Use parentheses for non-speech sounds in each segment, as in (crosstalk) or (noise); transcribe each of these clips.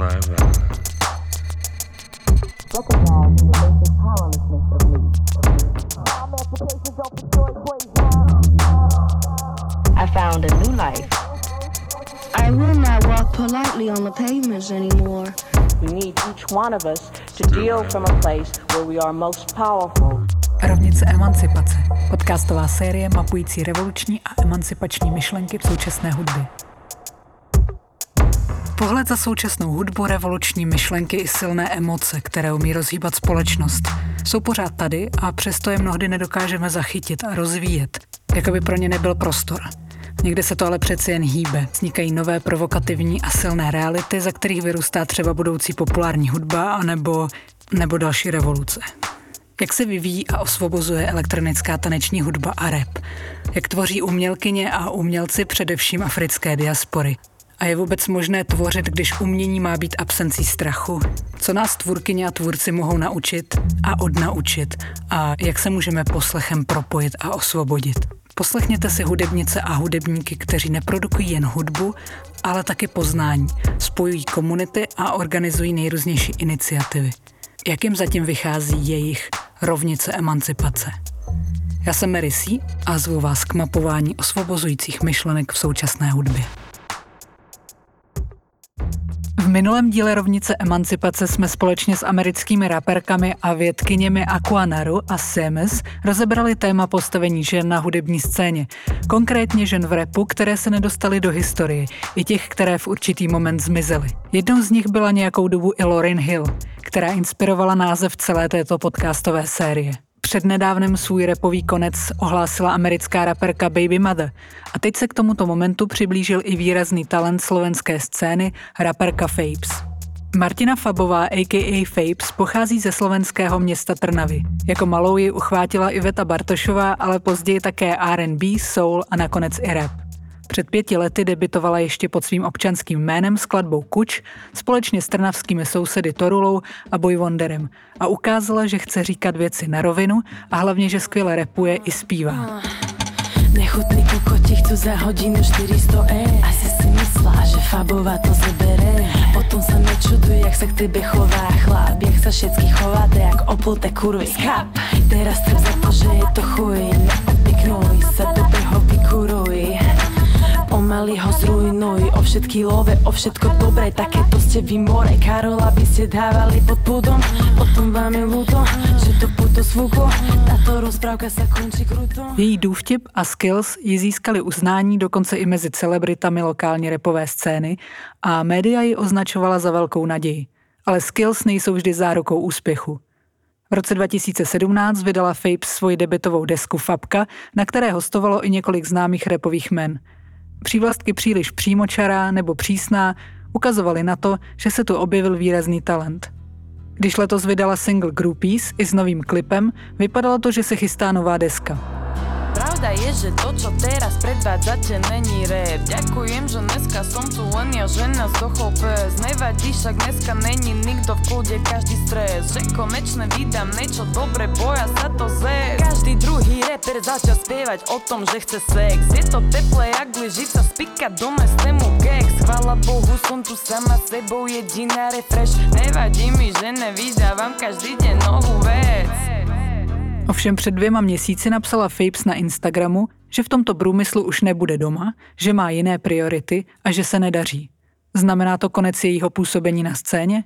I found a new life. I will not walk politely on the pavements anymore. We need each one of us to deal from a place where we are most powerful. Rovnice emancipace. Podcastová série mapující revoluční a emancipační myšlenky v současné hudbě. Pohled za současnou hudbu, revoluční myšlenky i silné emoce, které umí rozhýbat společnost, jsou pořád tady a přesto je mnohdy nedokážeme zachytit a rozvíjet, jako by pro ně nebyl prostor. Někde se to ale přeci jen hýbe. Vznikají nové provokativní a silné reality, za kterých vyrůstá třeba budoucí populární hudba anebo, nebo další revoluce. Jak se vyvíjí a osvobozuje elektronická taneční hudba a rap? Jak tvoří umělkyně a umělci především africké diaspory? A je vůbec možné tvořit, když umění má být absencí strachu? Co nás tvůrkyně a tvůrci mohou naučit a odnaučit? A jak se můžeme poslechem propojit a osvobodit? Poslechněte si hudebnice a hudebníky, kteří neprodukují jen hudbu, ale taky poznání, spojují komunity a organizují nejrůznější iniciativy. Jak jim zatím vychází jejich rovnice emancipace? Já jsem Mary C. a zvu vás k mapování osvobozujících myšlenek v současné hudbě. V minulém díle rovnice emancipace jsme společně s americkými raperkami a vědkyněmi Aquanaru a Semes rozebrali téma postavení žen na hudební scéně. Konkrétně žen v repu, které se nedostaly do historie, i těch, které v určitý moment zmizely. Jednou z nich byla nějakou dobu i Lauryn Hill, která inspirovala název celé této podcastové série. Přednedávnem svůj repový konec ohlásila americká raperka Baby Mother a teď se k tomuto momentu přiblížil i výrazný talent slovenské scény raperka Fapes. Martina Fabová, a.k.a. Fapes, pochází ze slovenského města Trnavy. Jako malou ji uchvátila Iveta Bartošová, ale později také R&B, soul a nakonec i rap. Před pěti lety debitovala ještě pod svým občanským jménem skladbou Kuč společně s trnavskými sousedy Torulou a Boy Wonderem a ukázala, že chce říkat věci na rovinu a hlavně, že skvěle repuje i zpívá. Nechutný kokoti chcú za hodinu 400 e. Asi si myslá, že Fabová to zebere. Potom sa nečuduj, jak sa k tebe chová chlap Jak sa všetky chováte, jak opluté kurvy. Skap, teraz trp za to, že je to chuj. Neopiknuj sa, dobre ho vykuruj Pomaly ho zrujnuj, o všetky love, o všetko dobré Takéto ste vy more, Karola by ste dávali pod púdom Potom vám je ľúto, že to puto svúklo Táto rozprávka sa končí kruto Její důvtip a skills ji získali uznání dokonce i mezi celebritami lokální repové scény a média ji označovala za velkou naději. Ale skills nejsou vždy zárukou úspěchu. V roce 2017 vydala Fapes svoji debitovou desku Fabka, na které hostovalo i několik známých repových men. Přívlastky příliš přímočará nebo přísná ukazovaly na to, že se tu objevil výrazný talent. Když letos vydala single Groupies i s novým klipem, vypadalo to, že se chystá nová deska. Pravda je, že to, čo teraz predvádzate, není rap Ďakujem, že dneska som tu len ja žena z dochol pes Nevadí, však dneska není nikto v kľude, každý stres. Že konečne vydám niečo dobre, boja sa to zes. Každý druhý rapper začal spievať o tom, že chce sex. Je to teplé, jak sa spika doma s tému gex. Chvala Bohu, som tu sama sebou jediná refresh. Nevadí mi, že nevydávam každý deň novú vec Ovšem před dvěma měsíci napsala Fapes na Instagramu, že v tomto průmyslu už nebude doma, že má jiné priority a že se nedaří. Znamená to konec jejího působení na scéně?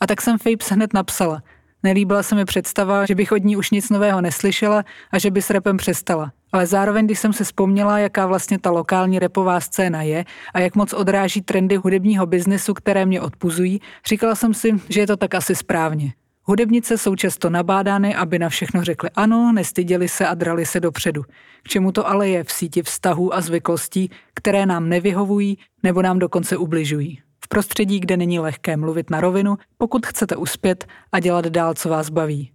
A tak jsem Fapes hned napsala. Nelíbila se mi představa, že bych od ní už nic nového neslyšela a že by s repem přestala. Ale zároveň, když jsem se vzpomněla, jaká vlastně ta lokální repová scéna je a jak moc odráží trendy hudebního biznesu, které mě odpuzují, říkala jsem si, že je to tak asi správně. Hudebnice jsou často nabádány, aby na všechno řekly ano, nestyděli se a drali se dopředu. K čemu to ale je v síti vztahů a zvyklostí, které nám nevyhovují nebo nám dokonce ubližují. V prostředí, kde není lehké mluvit na rovinu, pokud chcete uspět a dělat dál, co vás baví.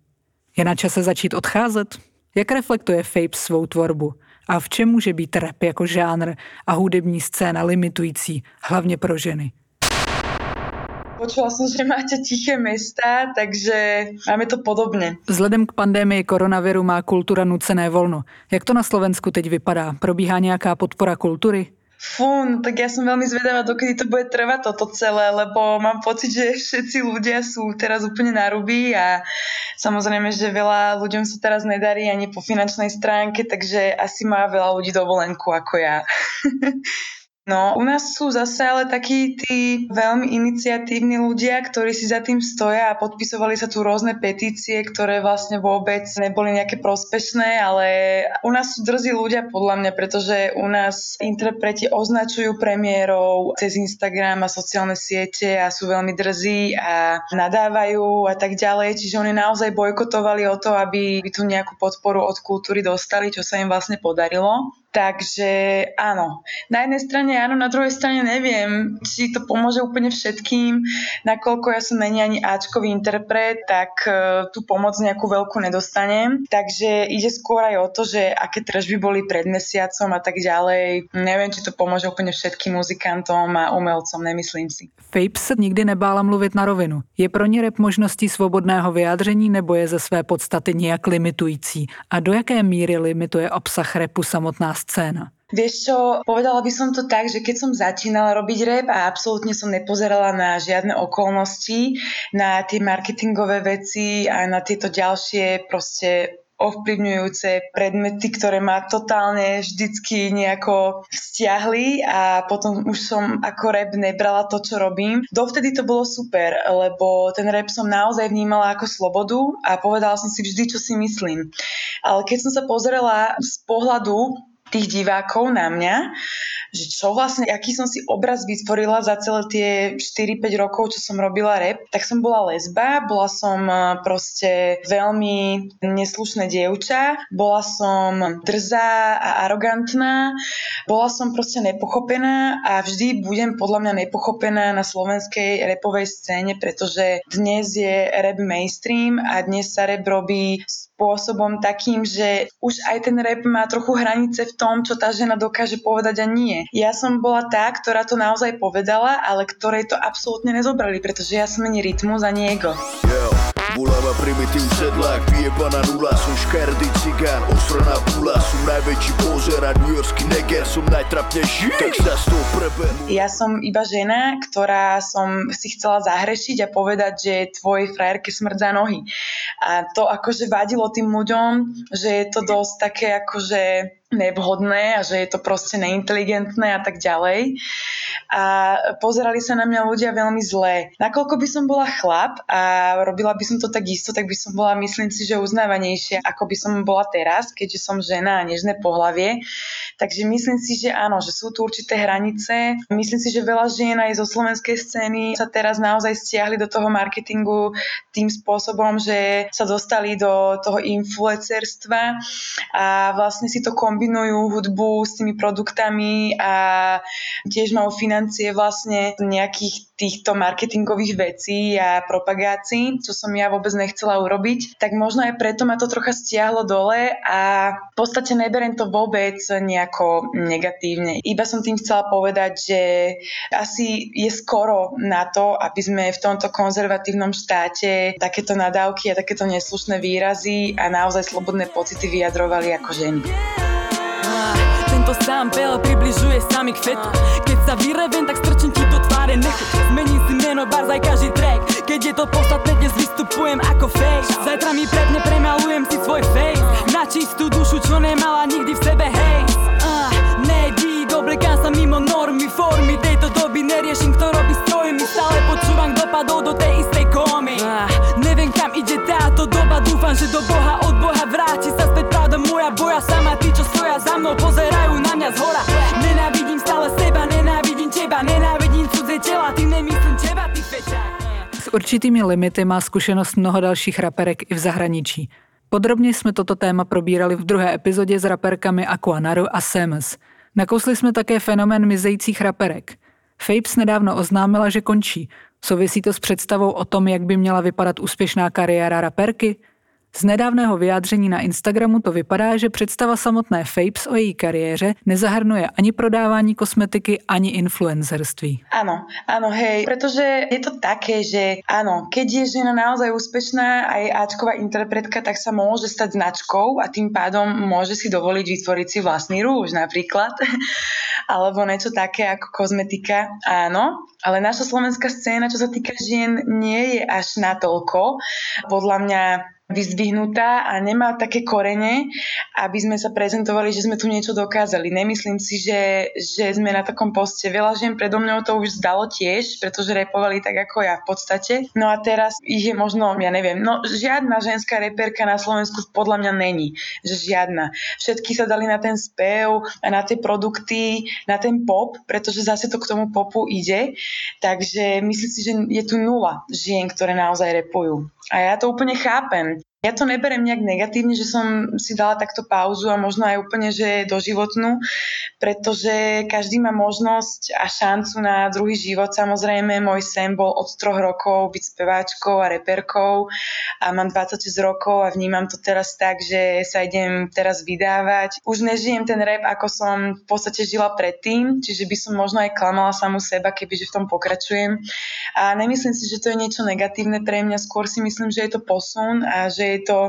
Je na čase začít odcházet? Jak reflektuje Fapes svou tvorbu? A v čem může být rap jako žánr a hudební scéna limitující, hlavně pro ženy? Počula som, že máte tiché mesta, takže máme to podobne. Vzhledem k pandémii koronaviru má kultura nucené volno. Jak to na Slovensku teď vypadá? Probíhá nějaká podpora kultury? Fú, no tak ja som veľmi zvedavá, dokedy to bude trvať toto celé, lebo mám pocit, že všetci ľudia sú teraz úplne na ruby a samozrejme, že veľa ľuďom sa teraz nedarí ani po finančnej stránke, takže asi má veľa ľudí dovolenku ako ja. (laughs) No, u nás sú zase ale takí tí veľmi iniciatívni ľudia, ktorí si za tým stoja a podpisovali sa tu rôzne petície, ktoré vlastne vôbec neboli nejaké prospešné, ale u nás sú drzí ľudia podľa mňa, pretože u nás interpreti označujú premiérov cez Instagram a sociálne siete a sú veľmi drzí a nadávajú a tak ďalej, čiže oni naozaj bojkotovali o to, aby tu nejakú podporu od kultúry dostali, čo sa im vlastne podarilo. Takže áno, na jednej strane áno, na druhej strane neviem, či to pomôže úplne všetkým, nakoľko ja som není ani Ačkový interpret, tak uh, tú pomoc nejakú veľkú nedostanem. Takže ide skôr aj o to, že aké tržby boli pred mesiacom a tak ďalej. Neviem, či to pomôže úplne všetkým muzikantom a umelcom, nemyslím si. Fape se nikdy nebála mluvit na rovinu. Je pro ní rap možností svobodného vyjádření nebo je ze své podstaty nějak limitující? A do jaké míry limituje obsah repu samotná scéna? Vieš čo, povedala by som to tak, že keď som začínala robiť rap a absolútne som nepozerala na žiadne okolnosti, na tie marketingové veci a na tieto ďalšie proste ovplyvňujúce predmety, ktoré ma totálne vždycky nejako vzťahli a potom už som ako rap nebrala to, čo robím. Dovtedy to bolo super, lebo ten rap som naozaj vnímala ako slobodu a povedala som si vždy, čo si myslím. Ale keď som sa pozrela z pohľadu tých divákov na mňa, že čo vlastne, aký som si obraz vytvorila za celé tie 4-5 rokov, čo som robila rap, tak som bola lesba, bola som e, proste veľmi neslušné dievča, bola som drzá a arogantná, bola som proste nepochopená a vždy budem podľa mňa nepochopená na slovenskej repovej scéne, pretože dnes je rap mainstream a dnes sa rap robí spôsobom takým, že už aj ten rap má trochu hranice v tom, čo tá žena dokáže povedať a nie. Ja som bola tá, ktorá to naozaj povedala, ale ktorej to absolútne nezobrali, pretože ja som ani rytmus a nie ego. Yeah. Bulava primitív sedlák, vyjebaná nula Som škardý cigán, osraná pula Som najväčší pozer New Yorkský neger Som najtrapnejší, tak sa s tou prebehnú Ja som iba žena, ktorá som si chcela zahrešiť a povedať, že tvoj frajerke smrdza nohy. A to akože vadilo tým ľuďom, že je to dosť také akože nevhodné a že je to proste neinteligentné a tak ďalej. A pozerali sa na mňa ľudia veľmi zle. Nakoľko by som bola chlap a robila by som to tak isto, tak by som bola, myslím si, že uznávanejšia, ako by som bola teraz, keďže som žena a nežné pohlavie. Takže myslím si, že áno, že sú tu určité hranice. Myslím si, že veľa žien aj zo slovenskej scény sa teraz naozaj stiahli do toho marketingu tým spôsobom, že sa dostali do toho influencerstva a vlastne si to kombinujú hudbu s tými produktami a tiež majú financie vlastne nejakých týchto marketingových vecí a propagácií, čo som ja vôbec nechcela urobiť, tak možno aj preto ma to trocha stiahlo dole a v podstate neberiem to vôbec nejako negatívne. Iba som tým chcela povedať, že asi je skoro na to, aby sme v tomto konzervatívnom štáte takéto nadávky a takéto neslušné výrazy a naozaj slobodné pocity vyjadrovali ako ženy. Tento sample približuje sa mi k fetu Keď sa vyrevem, tak strčím ti do tváre nechu Zmením si meno, bar aj každý track. Keď je to podstatné, dnes vystupujem ako face. Zajtra mi prepne, premalujem si svoj face. Na čistú dušu, čo nemala nikdy v sebe, hej uh, Nedík, oblekám sa mimo normy, formy. Tejto doby neriešim, kto robí strojmi Stále počúvam, kto padol do tej istej komy. Uh, Neviem, kam ide táto doba. Dúfam, že do Boha od Boha vráti sa späť pravda moja. Boja sama tí, čo stoja za mnou, pozerajú na mňa z hora. Nenávidím stále seba, nenávidím teba Nenávidím tela, ty nemyslím teba, ty fečák S určitými limity má zkušenost mnoho dalších raperek i v zahraničí. Podrobně jsme toto téma probírali v druhé epizodě s raperkami Aquanaru a Semes. Nakousli jsme také fenomén mizejících raperek. Fapes nedávno oznámila, že končí. Souvisí to s představou o tom, jak by měla vypadat úspěšná kariéra raperky? Z nedávného vyjádření na Instagramu to vypadá, že představa samotné Fapes o její kariéře nezahrnuje ani prodávání kosmetiky, ani influencerství. Áno, áno, hej, pretože je to také, že áno, keď je žena naozaj úspešná aj Ačková interpretka, tak sa môže stať značkou a tým pádom môže si dovoliť vytvoriť si vlastný rúž napríklad, (laughs) alebo niečo také ako kozmetika, áno, ale naša slovenská scéna, čo sa týka žien, nie je až natoľko. Podľa mňa vyzdvihnutá a nemá také korene, aby sme sa prezentovali, že sme tu niečo dokázali. Nemyslím si, že, že sme na takom poste. Veľa žien predo mňou to už zdalo tiež, pretože repovali tak ako ja v podstate. No a teraz ich je možno, ja neviem, no žiadna ženská reperka na Slovensku podľa mňa není. Že žiadna. Všetky sa dali na ten spev na tie produkty, na ten pop, pretože zase to k tomu popu ide. Takže myslím si, že je tu nula žien, ktoré naozaj repujú. A ja to úplne chápem. Ja to neberem nejak negatívne, že som si dala takto pauzu a možno aj úplne, že doživotnú, pretože každý má možnosť a šancu na druhý život. Samozrejme, môj sen bol od troch rokov byť speváčkou a reperkou a mám 26 rokov a vnímam to teraz tak, že sa idem teraz vydávať. Už nežijem ten rap, ako som v podstate žila predtým, čiže by som možno aj klamala samu seba, kebyže v tom pokračujem. A nemyslím si, že to je niečo negatívne pre mňa, skôr si myslím, že je to posun a že je to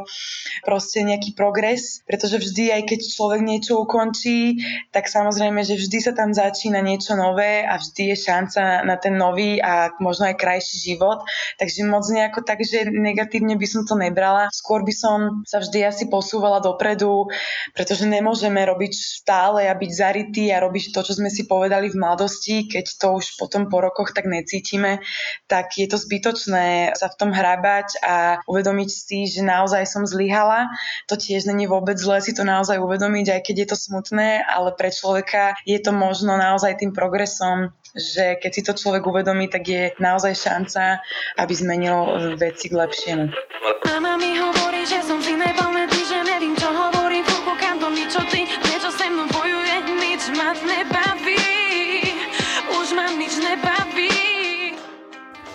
proste nejaký progres, pretože vždy, aj keď človek niečo ukončí, tak samozrejme, že vždy sa tam začína niečo nové a vždy je šanca na ten nový a možno aj krajší život. Takže moc nejako tak, že negatívne by som to nebrala. Skôr by som sa vždy asi posúvala dopredu, pretože nemôžeme robiť stále a byť zarytí a robiť to, čo sme si povedali v mladosti, keď to už potom po rokoch tak necítime, tak je to zbytočné sa v tom hrabať a uvedomiť si, že naozaj som zlyhala. To tiež není vôbec zlé si to naozaj uvedomiť, aj keď je to smutné, ale pre človeka je to možno naozaj tým progresom, že keď si to človek uvedomí, tak je naozaj šanca, aby zmenil veci k lepšiemu. Mama mi hovorí, že som si nepamätý,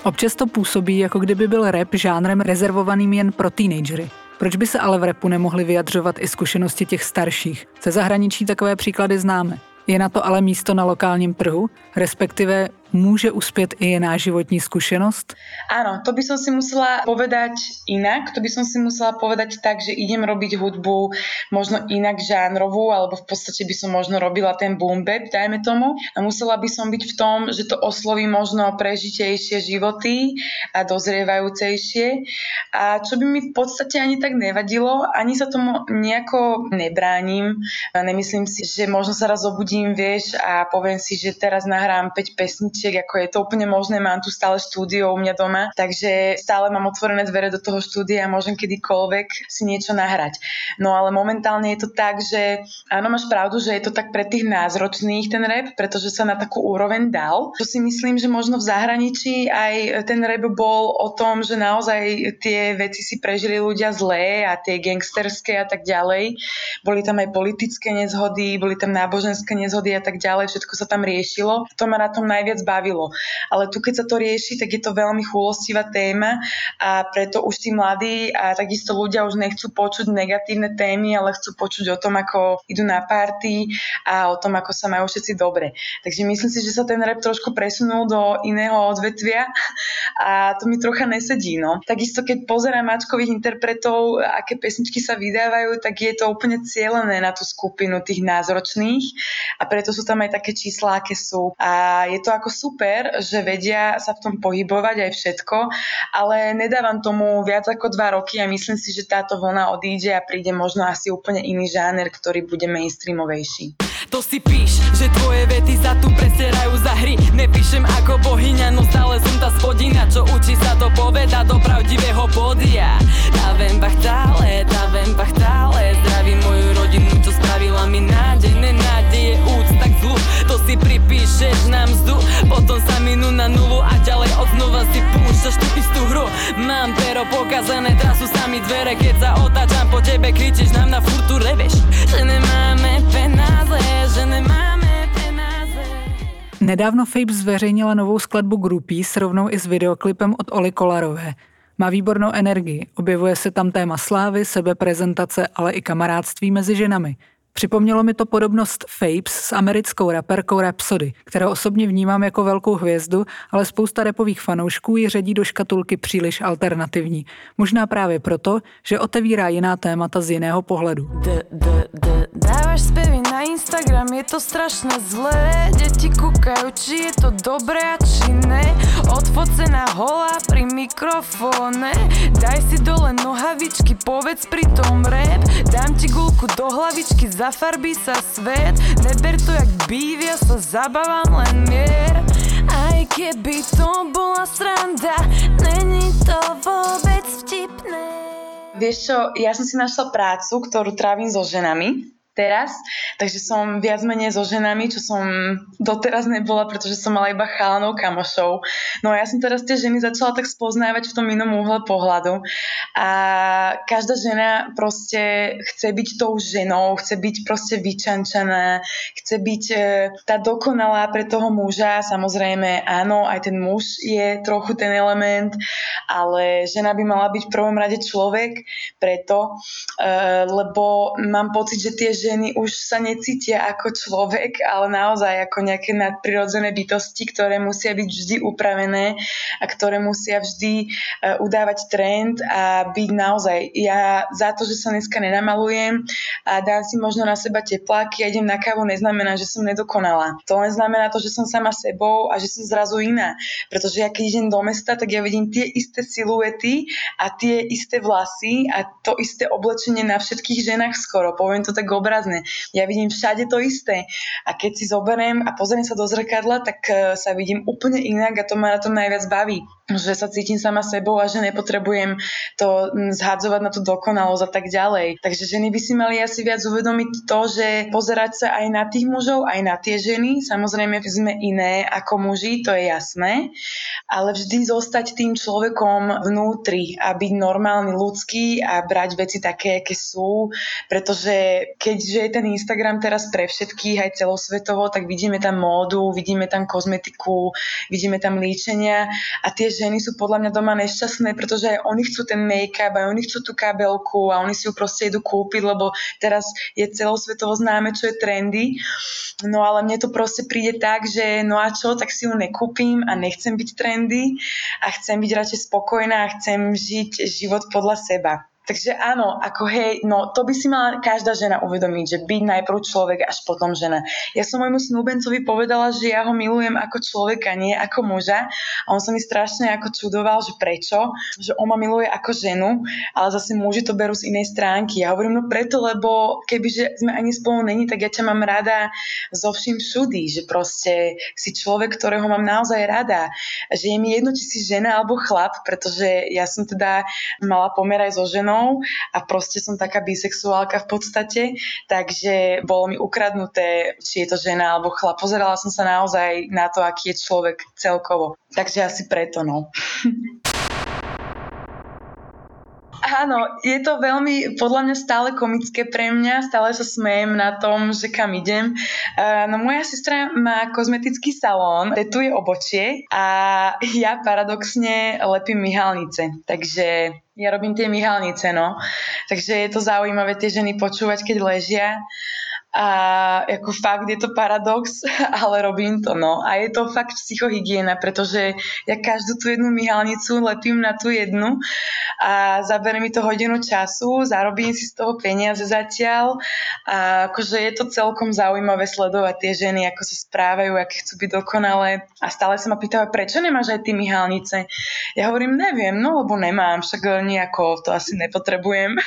Občas to působí, jako kdyby byl rap žánrem rezervovaným jen pro teenagery. Proč by se ale v repu nemohli vyjadřovat i zkušenosti těch starších? Ze zahraničí takové příklady známe. Je na to ale místo na lokálním trhu, respektive Môže uspieť i iná životní skúsenosť? Áno, to by som si musela povedať inak. To by som si musela povedať tak, že idem robiť hudbu možno inak žánrovú, alebo v podstate by som možno robila ten boom bap, dajme tomu. A musela by som byť v tom, že to osloví možno prežitejšie životy a dozrievajúcejšie. A čo by mi v podstate ani tak nevadilo, ani sa tomu nejako nebránim. Nemyslím si, že možno sa raz obudím, vieš, a poviem si, že teraz nahrám 5 pesničiek pesničiek, ako je to úplne možné, mám tu stále štúdio u mňa doma, takže stále mám otvorené dvere do toho štúdia a môžem kedykoľvek si niečo nahrať. No ale momentálne je to tak, že áno, máš pravdu, že je to tak pre tých názročných ten rap, pretože sa na takú úroveň dal. To si myslím, že možno v zahraničí aj ten rap bol o tom, že naozaj tie veci si prežili ľudia zlé a tie gangsterské a tak ďalej. Boli tam aj politické nezhody, boli tam náboženské nezhody a tak ďalej, všetko sa tam riešilo. To ma na tom najviac bavilo. Ale tu, keď sa to rieši, tak je to veľmi chulostivá téma a preto už tí mladí a takisto ľudia už nechcú počuť negatívne témy, ale chcú počuť o tom, ako idú na party a o tom, ako sa majú všetci dobre. Takže myslím si, že sa ten rap trošku presunul do iného odvetvia a to mi trocha nesedí. No. Takisto, keď pozerám mačkových interpretov, aké pesničky sa vydávajú, tak je to úplne cieľené na tú skupinu tých názročných a preto sú tam aj také čísla, aké sú. A je to ako super, že vedia sa v tom pohybovať aj všetko, ale nedávam tomu viac ako dva roky a myslím si, že táto vlna odíde a príde možno asi úplne iný žáner, ktorý bude mainstreamovejší. To si píš, že tvoje vety sa tu presierajú za hry. Nepíšem ako bohyňa, no stále som tá spodina. Čo učí sa to poveda do pravdivého podia? Tá vemba chtále, tá vemba chtále Zdravím moju rodinu, čo spravila mi nádej nulu a ďalej od znova si púšťaš tú istú hru Mám pero pokazané, trasu sa mi dvere Keď sa otáčam po tebe, kričíš nám na furtu reveš Že nemáme penáze že nemáme. Nedávno Fabe zveřejnila novou skladbu Groupie s rovnou i s videoklipem od Oli Kolarové. Má výbornou energii, objevuje se tam téma slávy, sebeprezentace, ale i kamarádství mezi ženami. Připomnělo mi to podobnost Fapes s americkou raperkou Rhapsody, kterou osobně vnímám jako velkou hvězdu, ale spousta repových fanoušků ji řadí do škatulky příliš alternativní. Možná právě proto, že otevírá jiná témata z jiného pohledu. D, d, dávaš zpěvy na Instagram, je to strašně zlé. Děti koukají, či je to dobré a či ne. Odfocená holá pri mikrofóne. Daj si dole nohavičky, povedz pri tom rap. Gulku do hlavičky za zafarbí sa svet. Neber to jak býv, ja sa zabávam len mier. Aj keby to bola sranda Není to vôbec vtipné. Vieš čo, ja som si našla prácu, ktorú trávim so ženami teraz, takže som viac menej so ženami, čo som doteraz nebola, pretože som mala iba chalanov kamošov. No a ja som teraz tie ženy začala tak spoznávať v tom inom úhle pohľadu. A každá žena proste chce byť tou ženou, chce byť proste vyčančaná, chce byť e, tá dokonalá pre toho muža, samozrejme áno, aj ten muž je trochu ten element, ale žena by mala byť v prvom rade človek, preto, e, lebo mám pocit, že tie ženy ženy už sa necítia ako človek, ale naozaj ako nejaké nadprirodzené bytosti, ktoré musia byť vždy upravené a ktoré musia vždy uh, udávať trend a byť naozaj. Ja za to, že sa dneska nenamalujem a dám si možno na seba tepláky a idem na kávu, neznamená, že som nedokonala. To len znamená to, že som sama sebou a že som zrazu iná. Pretože ja keď idem do mesta, tak ja vidím tie isté siluety a tie isté vlasy a to isté oblečenie na všetkých ženách skoro. Poviem to tak obraz obrazne. Ja vidím všade to isté. A keď si zoberiem a pozriem sa do zrkadla, tak eh, sa vidím úplne inak a to ma na tom najviac baví že sa cítim sama sebou a že nepotrebujem to zhadzovať na tú dokonalosť a tak ďalej. Takže ženy by si mali asi viac uvedomiť to, že pozerať sa aj na tých mužov, aj na tie ženy. Samozrejme sme iné ako muži, to je jasné, ale vždy zostať tým človekom vnútri a byť normálny, ľudský a brať veci také, aké sú, pretože keďže je ten Instagram teraz pre všetkých aj celosvetovo, tak vidíme tam módu, vidíme tam kozmetiku, vidíme tam líčenia a tie ženy sú podľa mňa doma nešťastné, pretože aj oni chcú ten make-up, aj oni chcú tú kabelku a oni si ju proste idú kúpiť, lebo teraz je celosvetovo známe, čo je trendy. No ale mne to proste príde tak, že no a čo, tak si ju nekúpim a nechcem byť trendy a chcem byť radšej spokojná a chcem žiť život podľa seba. Takže áno, ako hej, no to by si mala každá žena uvedomiť, že byť najprv človek až potom žena. Ja som môjmu snúbencovi povedala, že ja ho milujem ako človeka, nie ako muža. A on sa mi strašne ako čudoval, že prečo, že on ma miluje ako ženu, ale zase muži to berú z inej stránky. Ja hovorím, no preto, lebo kebyže sme ani spolu není, tak ja ťa mám rada zo vším všudy, že proste si človek, ktorého mám naozaj rada. Že je mi jedno, či si žena alebo chlap, pretože ja som teda mala pomer aj so ženou ženou a proste som taká bisexuálka v podstate, takže bolo mi ukradnuté, či je to žena alebo chlap. Pozerala som sa naozaj na to, aký je človek celkovo. Takže asi preto, no. (laughs) Áno, je to veľmi, podľa mňa stále komické pre mňa, stále sa smejem na tom, že kam idem. Uh, no moja sestra má kozmetický salón, tetuje obočie a ja paradoxne lepím myhalnice. Takže ja robím tie myhalnice, no. Takže je to zaujímavé tie ženy počúvať, keď ležia a ako fakt je to paradox, (laughs) ale robím to, no. A je to fakt psychohygiena, pretože ja každú tú jednu myhalnicu lepím na tú jednu a zabere mi to hodinu času, zarobím si z toho peniaze zatiaľ a akože je to celkom zaujímavé sledovať tie ženy, ako sa správajú, aké chcú byť dokonalé a stále sa ma pýtajú, prečo nemáš aj ty myhalnice? Ja hovorím, neviem, no lebo nemám, však nejako to asi nepotrebujem.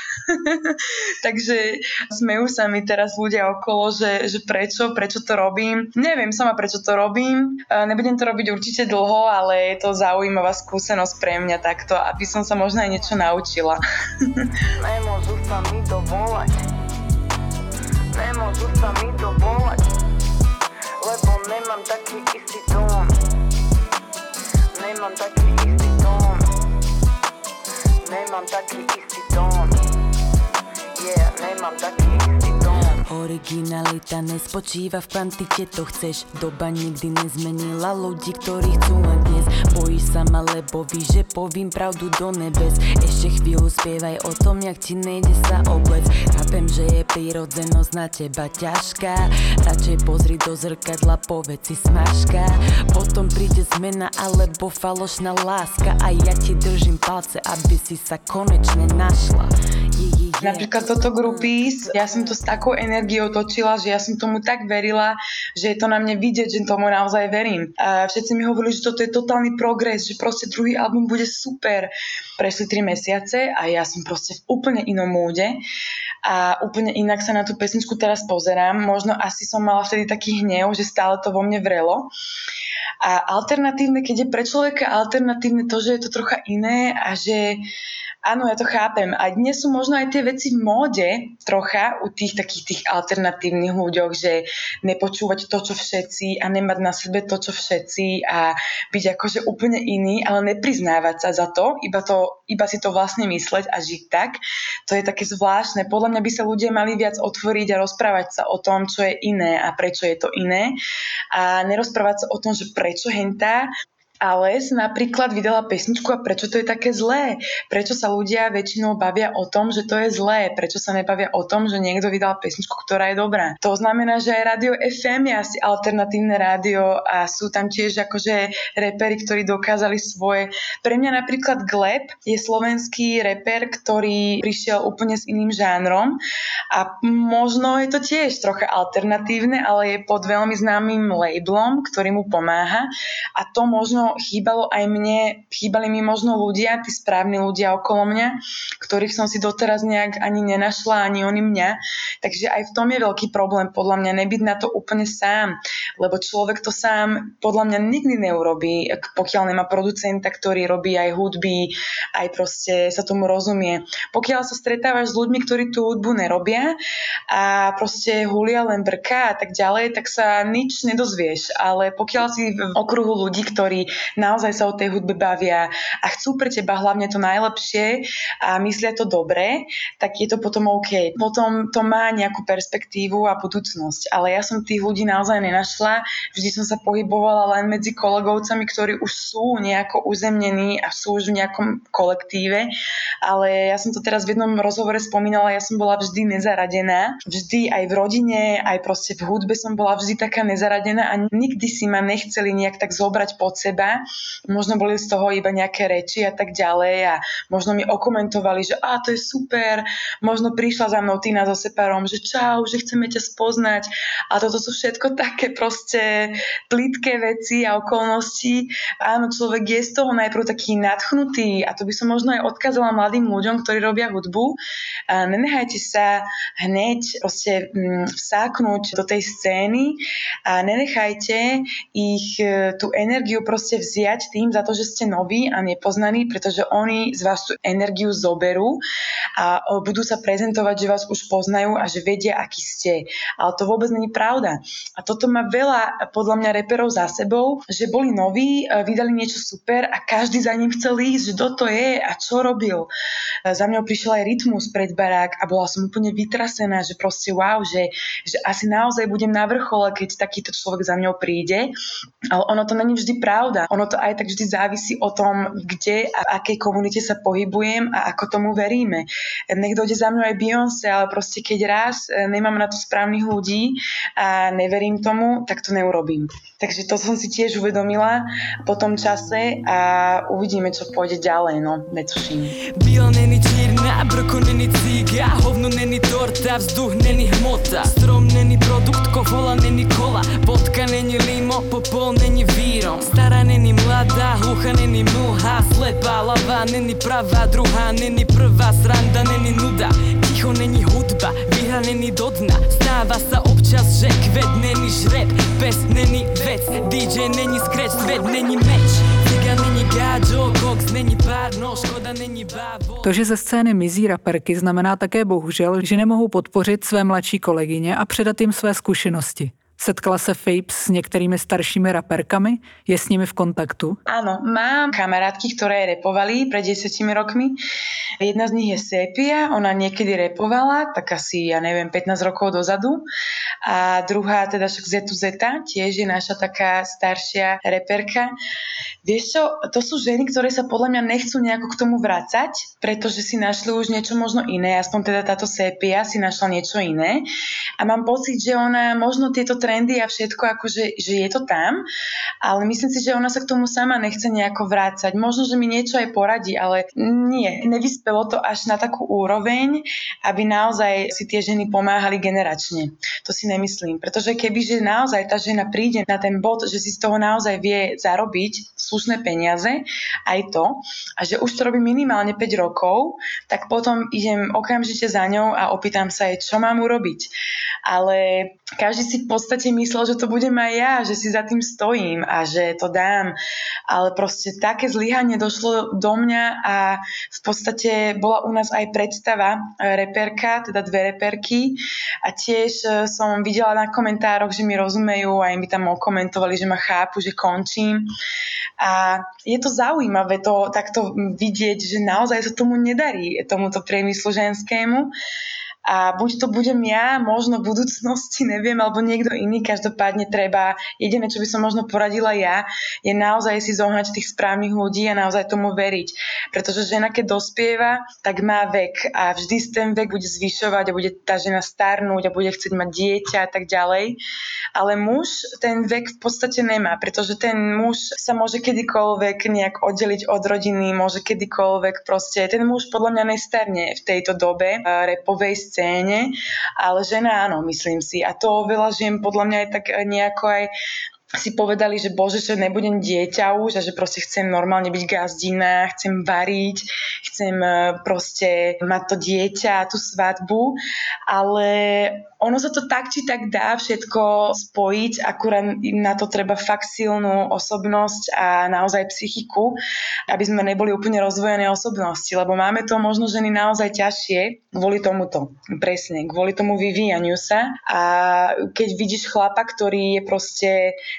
(laughs) Takže smejú sa mi teraz ľudia okolo, že, že prečo, prečo to robím. Neviem sama, prečo to robím. Nebudem to robiť určite dlho, ale je to zaujímavá skúsenosť pre mňa takto, aby som sa možno aj niečo naučila. Nemôžu sa mi dovolať. Nemôžu sa mi dovolať. Lebo nemám taký istý tón. Nemám taký istý tón. Nemám taký istý tón. Yeah, nemám taký istý. Originalita nespočíva v kvantite, to chceš Doba nikdy nezmenila ľudí, ktorí chcú len Bojíš sa ma, lebo víš, že povím pravdu do nebes. Ešte chvíľu spievaj o tom, jak ti nejde sa oblec Chápem, že je prírodzenosť na teba ťažká. Radšej pozri do zrkadla, povedz si smažka. Potom príde zmena alebo falošná láska. A ja ti držím palce, aby si sa konečne našla Napríklad toto grupís, ja som to s takou energiou točila, že ja som tomu tak verila, že je to na mne vidieť, že tomu naozaj verím. A všetci mi hovorili, že toto je totálny progres, že proste druhý album bude super. Prešli tri mesiace a ja som proste v úplne inom múde a úplne inak sa na tú pesničku teraz pozerám. Možno asi som mala vtedy taký hnev, že stále to vo mne vrelo. A alternatívne, keď je pre človeka alternatívne to, že je to trocha iné a že Áno, ja to chápem. A dnes sú možno aj tie veci v móde trocha u tých takých tých alternatívnych ľuďoch, že nepočúvať to, čo všetci a nemať na sebe to, čo všetci a byť akože úplne iný, ale nepriznávať sa za to, iba, to, iba si to vlastne mysleť a žiť tak. To je také zvláštne. Podľa mňa by sa ľudia mali viac otvoriť a rozprávať sa o tom, čo je iné a prečo je to iné. A nerozprávať sa o tom, že prečo hentá ale napríklad vydala pesničku a prečo to je také zlé? Prečo sa ľudia väčšinou bavia o tom, že to je zlé? Prečo sa nebavia o tom, že niekto vydal pesničku, ktorá je dobrá? To znamená, že aj rádio FM je asi alternatívne rádio a sú tam tiež akože repery, ktorí dokázali svoje. Pre mňa napríklad Gleb je slovenský reper, ktorý prišiel úplne s iným žánrom a možno je to tiež trocha alternatívne, ale je pod veľmi známym labelom, ktorý mu pomáha a to možno chýbalo aj mne, chýbali mi možno ľudia, tí správni ľudia okolo mňa, ktorých som si doteraz nejak ani nenašla, ani oni mňa. Takže aj v tom je veľký problém podľa mňa nebyť na to úplne sám, lebo človek to sám podľa mňa nikdy neurobí, pokiaľ nemá producenta, ktorý robí aj hudby, aj proste sa tomu rozumie. Pokiaľ sa stretávaš s ľuďmi, ktorí tú hudbu nerobia a proste hulia len brka a tak ďalej, tak sa nič nedozvieš. Ale pokiaľ si v okruhu ľudí, ktorí naozaj sa o tej hudbe bavia a chcú pre teba hlavne to najlepšie a myslia to dobre, tak je to potom OK. Potom to má nejakú perspektívu a budúcnosť. Ale ja som tých ľudí naozaj nenašla. Vždy som sa pohybovala len medzi kolegovcami, ktorí už sú nejako uzemnení a sú už v nejakom kolektíve. Ale ja som to teraz v jednom rozhovore spomínala, ja som bola vždy nezaradená. Vždy aj v rodine, aj proste v hudbe som bola vždy taká nezaradená a nikdy si ma nechceli nejak tak zobrať pod seba možno boli z toho iba nejaké reči a tak ďalej a možno mi okomentovali, že a to je super, možno prišla za mnou Tina so Separom, že čau, že chceme ťa spoznať a toto sú všetko také proste plitké veci a okolnosti. Áno, človek je z toho najprv taký nadchnutý a to by som možno aj odkázala mladým ľuďom, ktorí robia hudbu. A nenechajte sa hneď proste mm, vsáknuť do tej scény a nenechajte ich e, tú energiu proste vziať tým za to, že ste noví a nepoznaní, pretože oni z vás tú energiu zoberú a budú sa prezentovať, že vás už poznajú a že vedia, aký ste. Ale to vôbec není pravda. A toto má veľa podľa mňa reperov za sebou, že boli noví, vydali niečo super a každý za ním chcel ísť, že kto to je a čo robil. Za mňou prišiel aj rytmus pred barák a bola som úplne vytrasená, že proste wow, že, že asi naozaj budem na vrchole, keď takýto človek za mňou príde. Ale ono to není vždy pravda ono to aj tak vždy závisí o tom, kde a v akej komunite sa pohybujem a ako tomu veríme. Nech dojde za mnou aj Beyoncé, ale proste keď raz e, nemám na to správnych ľudí a neverím tomu, tak to neurobím. Takže to som si tiež uvedomila po tom čase a uvidíme, čo pôjde ďalej, no, netuším. Biela není čierna, brko není ciga, hovno není torta, vzduch není hmota, strom není produkt, kovola není kola, vodka není limo, popol není vírom, stará Není mladá, hlucha, není mlha Slepá lava, není pravá druhá Není prvá sranda, není nuda Ticho není hudba, výhra není do dna. Stáva sa občas, že kvet není žreb Pes není vec, DJ není scratch Svet není meč, ciga není gáčo Koks není pár, no škoda není bábo. To, že ze scény mizí raperky, znamená také bohužel, že nemohou podpořit své mladší kolegyně a předat jim své zkušenosti. Setkala se Fapes s některými staršími raperkami? Je s nimi v kontaktu? Áno, mám kamarátky, ktoré repovali pred 10 rokmi. Jedna z nich je Sepia, ona niekedy repovala, tak asi, ja neviem, 15 rokov dozadu. A druhá, teda však Zeta, tiež je naša taká staršia reperka. Vieš čo, to sú ženy, ktoré sa podľa mňa nechcú nejako k tomu vrácať, pretože si našli už niečo možno iné, aspoň teda táto Sepia si našla niečo iné. A mám pocit, že ona možno tieto trendy a všetko, akože, že je to tam, ale myslím si, že ona sa k tomu sama nechce nejako vrácať. Možno, že mi niečo aj poradí, ale nie, nevyspelo to až na takú úroveň, aby naozaj si tie ženy pomáhali generačne. To si nemyslím, pretože keby, že naozaj tá žena príde na ten bod, že si z toho naozaj vie zarobiť slušné peniaze, aj to, a že už to robí minimálne 5 rokov, tak potom idem okamžite za ňou a opýtam sa jej, čo mám urobiť. Ale každý si v podstate myslel, že to budem aj ja, že si za tým stojím a že to dám. Ale proste také zlyhanie došlo do mňa a v podstate bola u nás aj predstava e, reperka, teda dve reperky a tiež e, som videla na komentároch, že mi rozumejú a mi tam okomentovali, že ma chápu, že končím. A je to zaujímavé to takto vidieť, že naozaj sa tomu nedarí, tomuto priemyslu ženskému. A buď to budem ja, možno v budúcnosti, neviem, alebo niekto iný, každopádne treba, jediné, čo by som možno poradila ja, je naozaj si zohnať tých správnych ľudí a naozaj tomu veriť. Pretože žena, keď dospieva, tak má vek a vždy ten vek bude zvyšovať a bude tá žena starnúť a bude chcieť mať dieťa a tak ďalej. Ale muž ten vek v podstate nemá, pretože ten muž sa môže kedykoľvek nejak oddeliť od rodiny, môže kedykoľvek proste, ten muž podľa mňa nestarne v tejto dobe repovej scéne, ale žena áno, myslím si. A to veľa žien podľa mňa aj tak nejako aj si povedali, že bože, že nebudem dieťa už a že proste chcem normálne byť gazdina, chcem variť, chcem e, proste mať to dieťa, tú svadbu, ale ono sa to tak či tak dá všetko spojiť, akurát na to treba fakt silnú osobnosť a naozaj psychiku, aby sme neboli úplne rozvojené osobnosti, lebo máme to možno ženy naozaj ťažšie kvôli tomuto, presne, kvôli tomu vyvíjaniu sa. A keď vidíš chlapa, ktorý je proste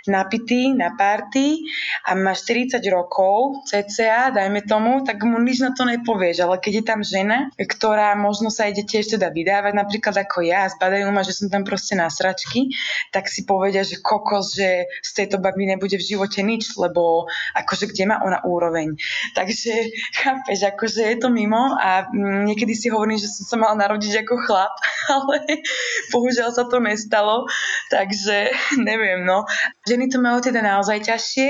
napitý na party a má 40 rokov cca, dajme tomu, tak mu nič na to nepovieš, ale keď je tam žena, ktorá možno sa ide tiež teda vydávať, napríklad ako ja, zbadajú ma, že som tam proste na sračky, tak si povedia, že kokos, že z tejto baby nebude v živote nič, lebo akože kde má ona úroveň. Takže (laughs) chápeš, akože je to mimo a mm, niekedy si hovorím, že som sa mala narodiť ako chlap, (laughs) ale bohužiaľ sa to nestalo, takže (laughs) neviem, no. Ženy to majú teda naozaj ťažšie,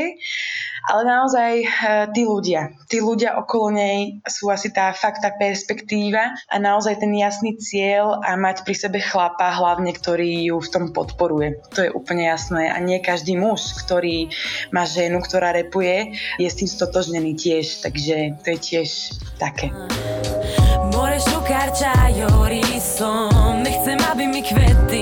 ale naozaj e, tí ľudia, tí ľudia okolo nej sú asi tá fakt tá perspektíva a naozaj ten jasný cieľ a mať pri sebe chlapa hlavne, ktorý ju v tom podporuje. To je úplne jasné a nie každý muž, ktorý má ženu, ktorá repuje, je s tým stotožnený tiež, takže to je tiež také. More šukár čajorí som, nechcem, aby mi kvety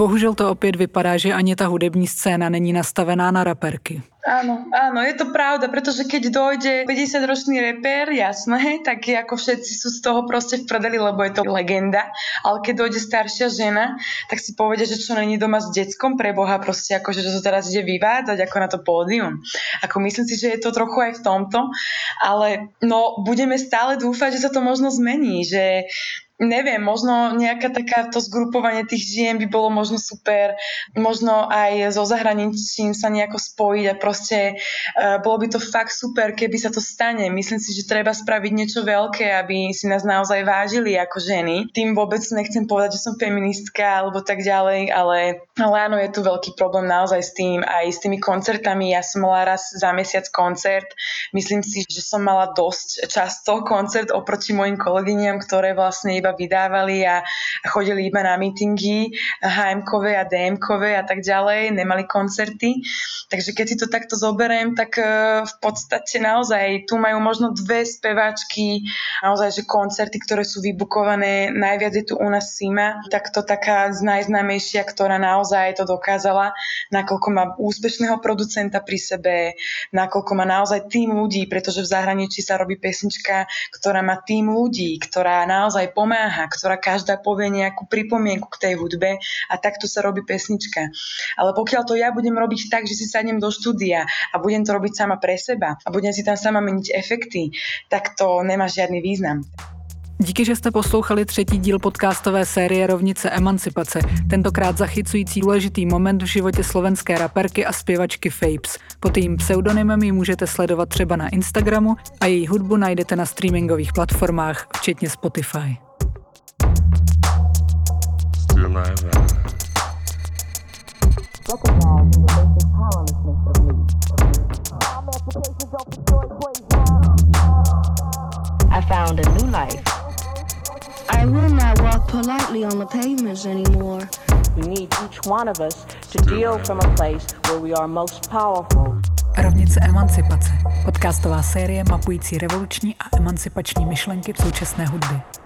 Bohužel to opět vypadá, že ani ta hudební scéna není nastavená na raperky. Áno, áno, je to pravda, pretože keď dojde 50-ročný reper, jasné, tak ako všetci sú z toho proste v prdeli, lebo je to legenda, ale keď dojde staršia žena, tak si povedia, že čo není doma s deckom pre Boha, proste ako, že to teraz ide vyvádzať ako na to pódium. Ako myslím si, že je to trochu aj v tomto, ale no budeme stále dúfať, že sa to možno zmení, že neviem, možno nejaká takáto zgrupovanie tých žien by bolo možno super, možno aj so zahraničím sa nejako spojiť a proste uh, bolo by to fakt super, keby sa to stane. Myslím si, že treba spraviť niečo veľké, aby si nás naozaj vážili ako ženy. Tým vôbec nechcem povedať, že som feministka alebo tak ďalej, ale, ale áno, je tu veľký problém naozaj s tým, aj s tými koncertami. Ja som mala raz za mesiac koncert. Myslím si, že som mala dosť často koncert oproti mojim kolegyniam, ktoré vlastne iba iba vydávali a, chodili iba na mítingy HM-kové a DM-kové a tak ďalej, nemali koncerty. Takže keď si to takto zoberiem, tak uh, v podstate naozaj tu majú možno dve speváčky, naozaj, že koncerty, ktoré sú vybukované, najviac je tu u nás Sima, tak to taká z najznámejšia, ktorá naozaj to dokázala, nakoľko má úspešného producenta pri sebe, nakoľko má naozaj tým ľudí, pretože v zahraničí sa robí pesnička, ktorá má tým ľudí, ktorá naozaj pomáha, ktorá každá povie nejakú pripomienku k tej hudbe a takto sa robí pesnička. Ale pokiaľ to ja budem robiť tak, že si sadnem do štúdia a budem to robiť sama pre seba a budem si tam sama meniť efekty, tak to nemá žiadny význam. Díky, že jste poslouchali třetí díl podcastové série Rovnice emancipace, tentokrát zachycující důležitý moment v životě slovenské raperky a zpěvačky Fapes. Pod jejím pseudonymem ji můžete sledovat třeba na Instagramu a její hudbu najdete na streamingových platformách, včetně Spotify. Still I found a new life. I will not walk politely on the pavements anymore. We need each one of us to deal from a place where we are most powerful. Rovnice emancipace. Podcastová série mapující revoluční a emancipační myšlenky v současné hudbě.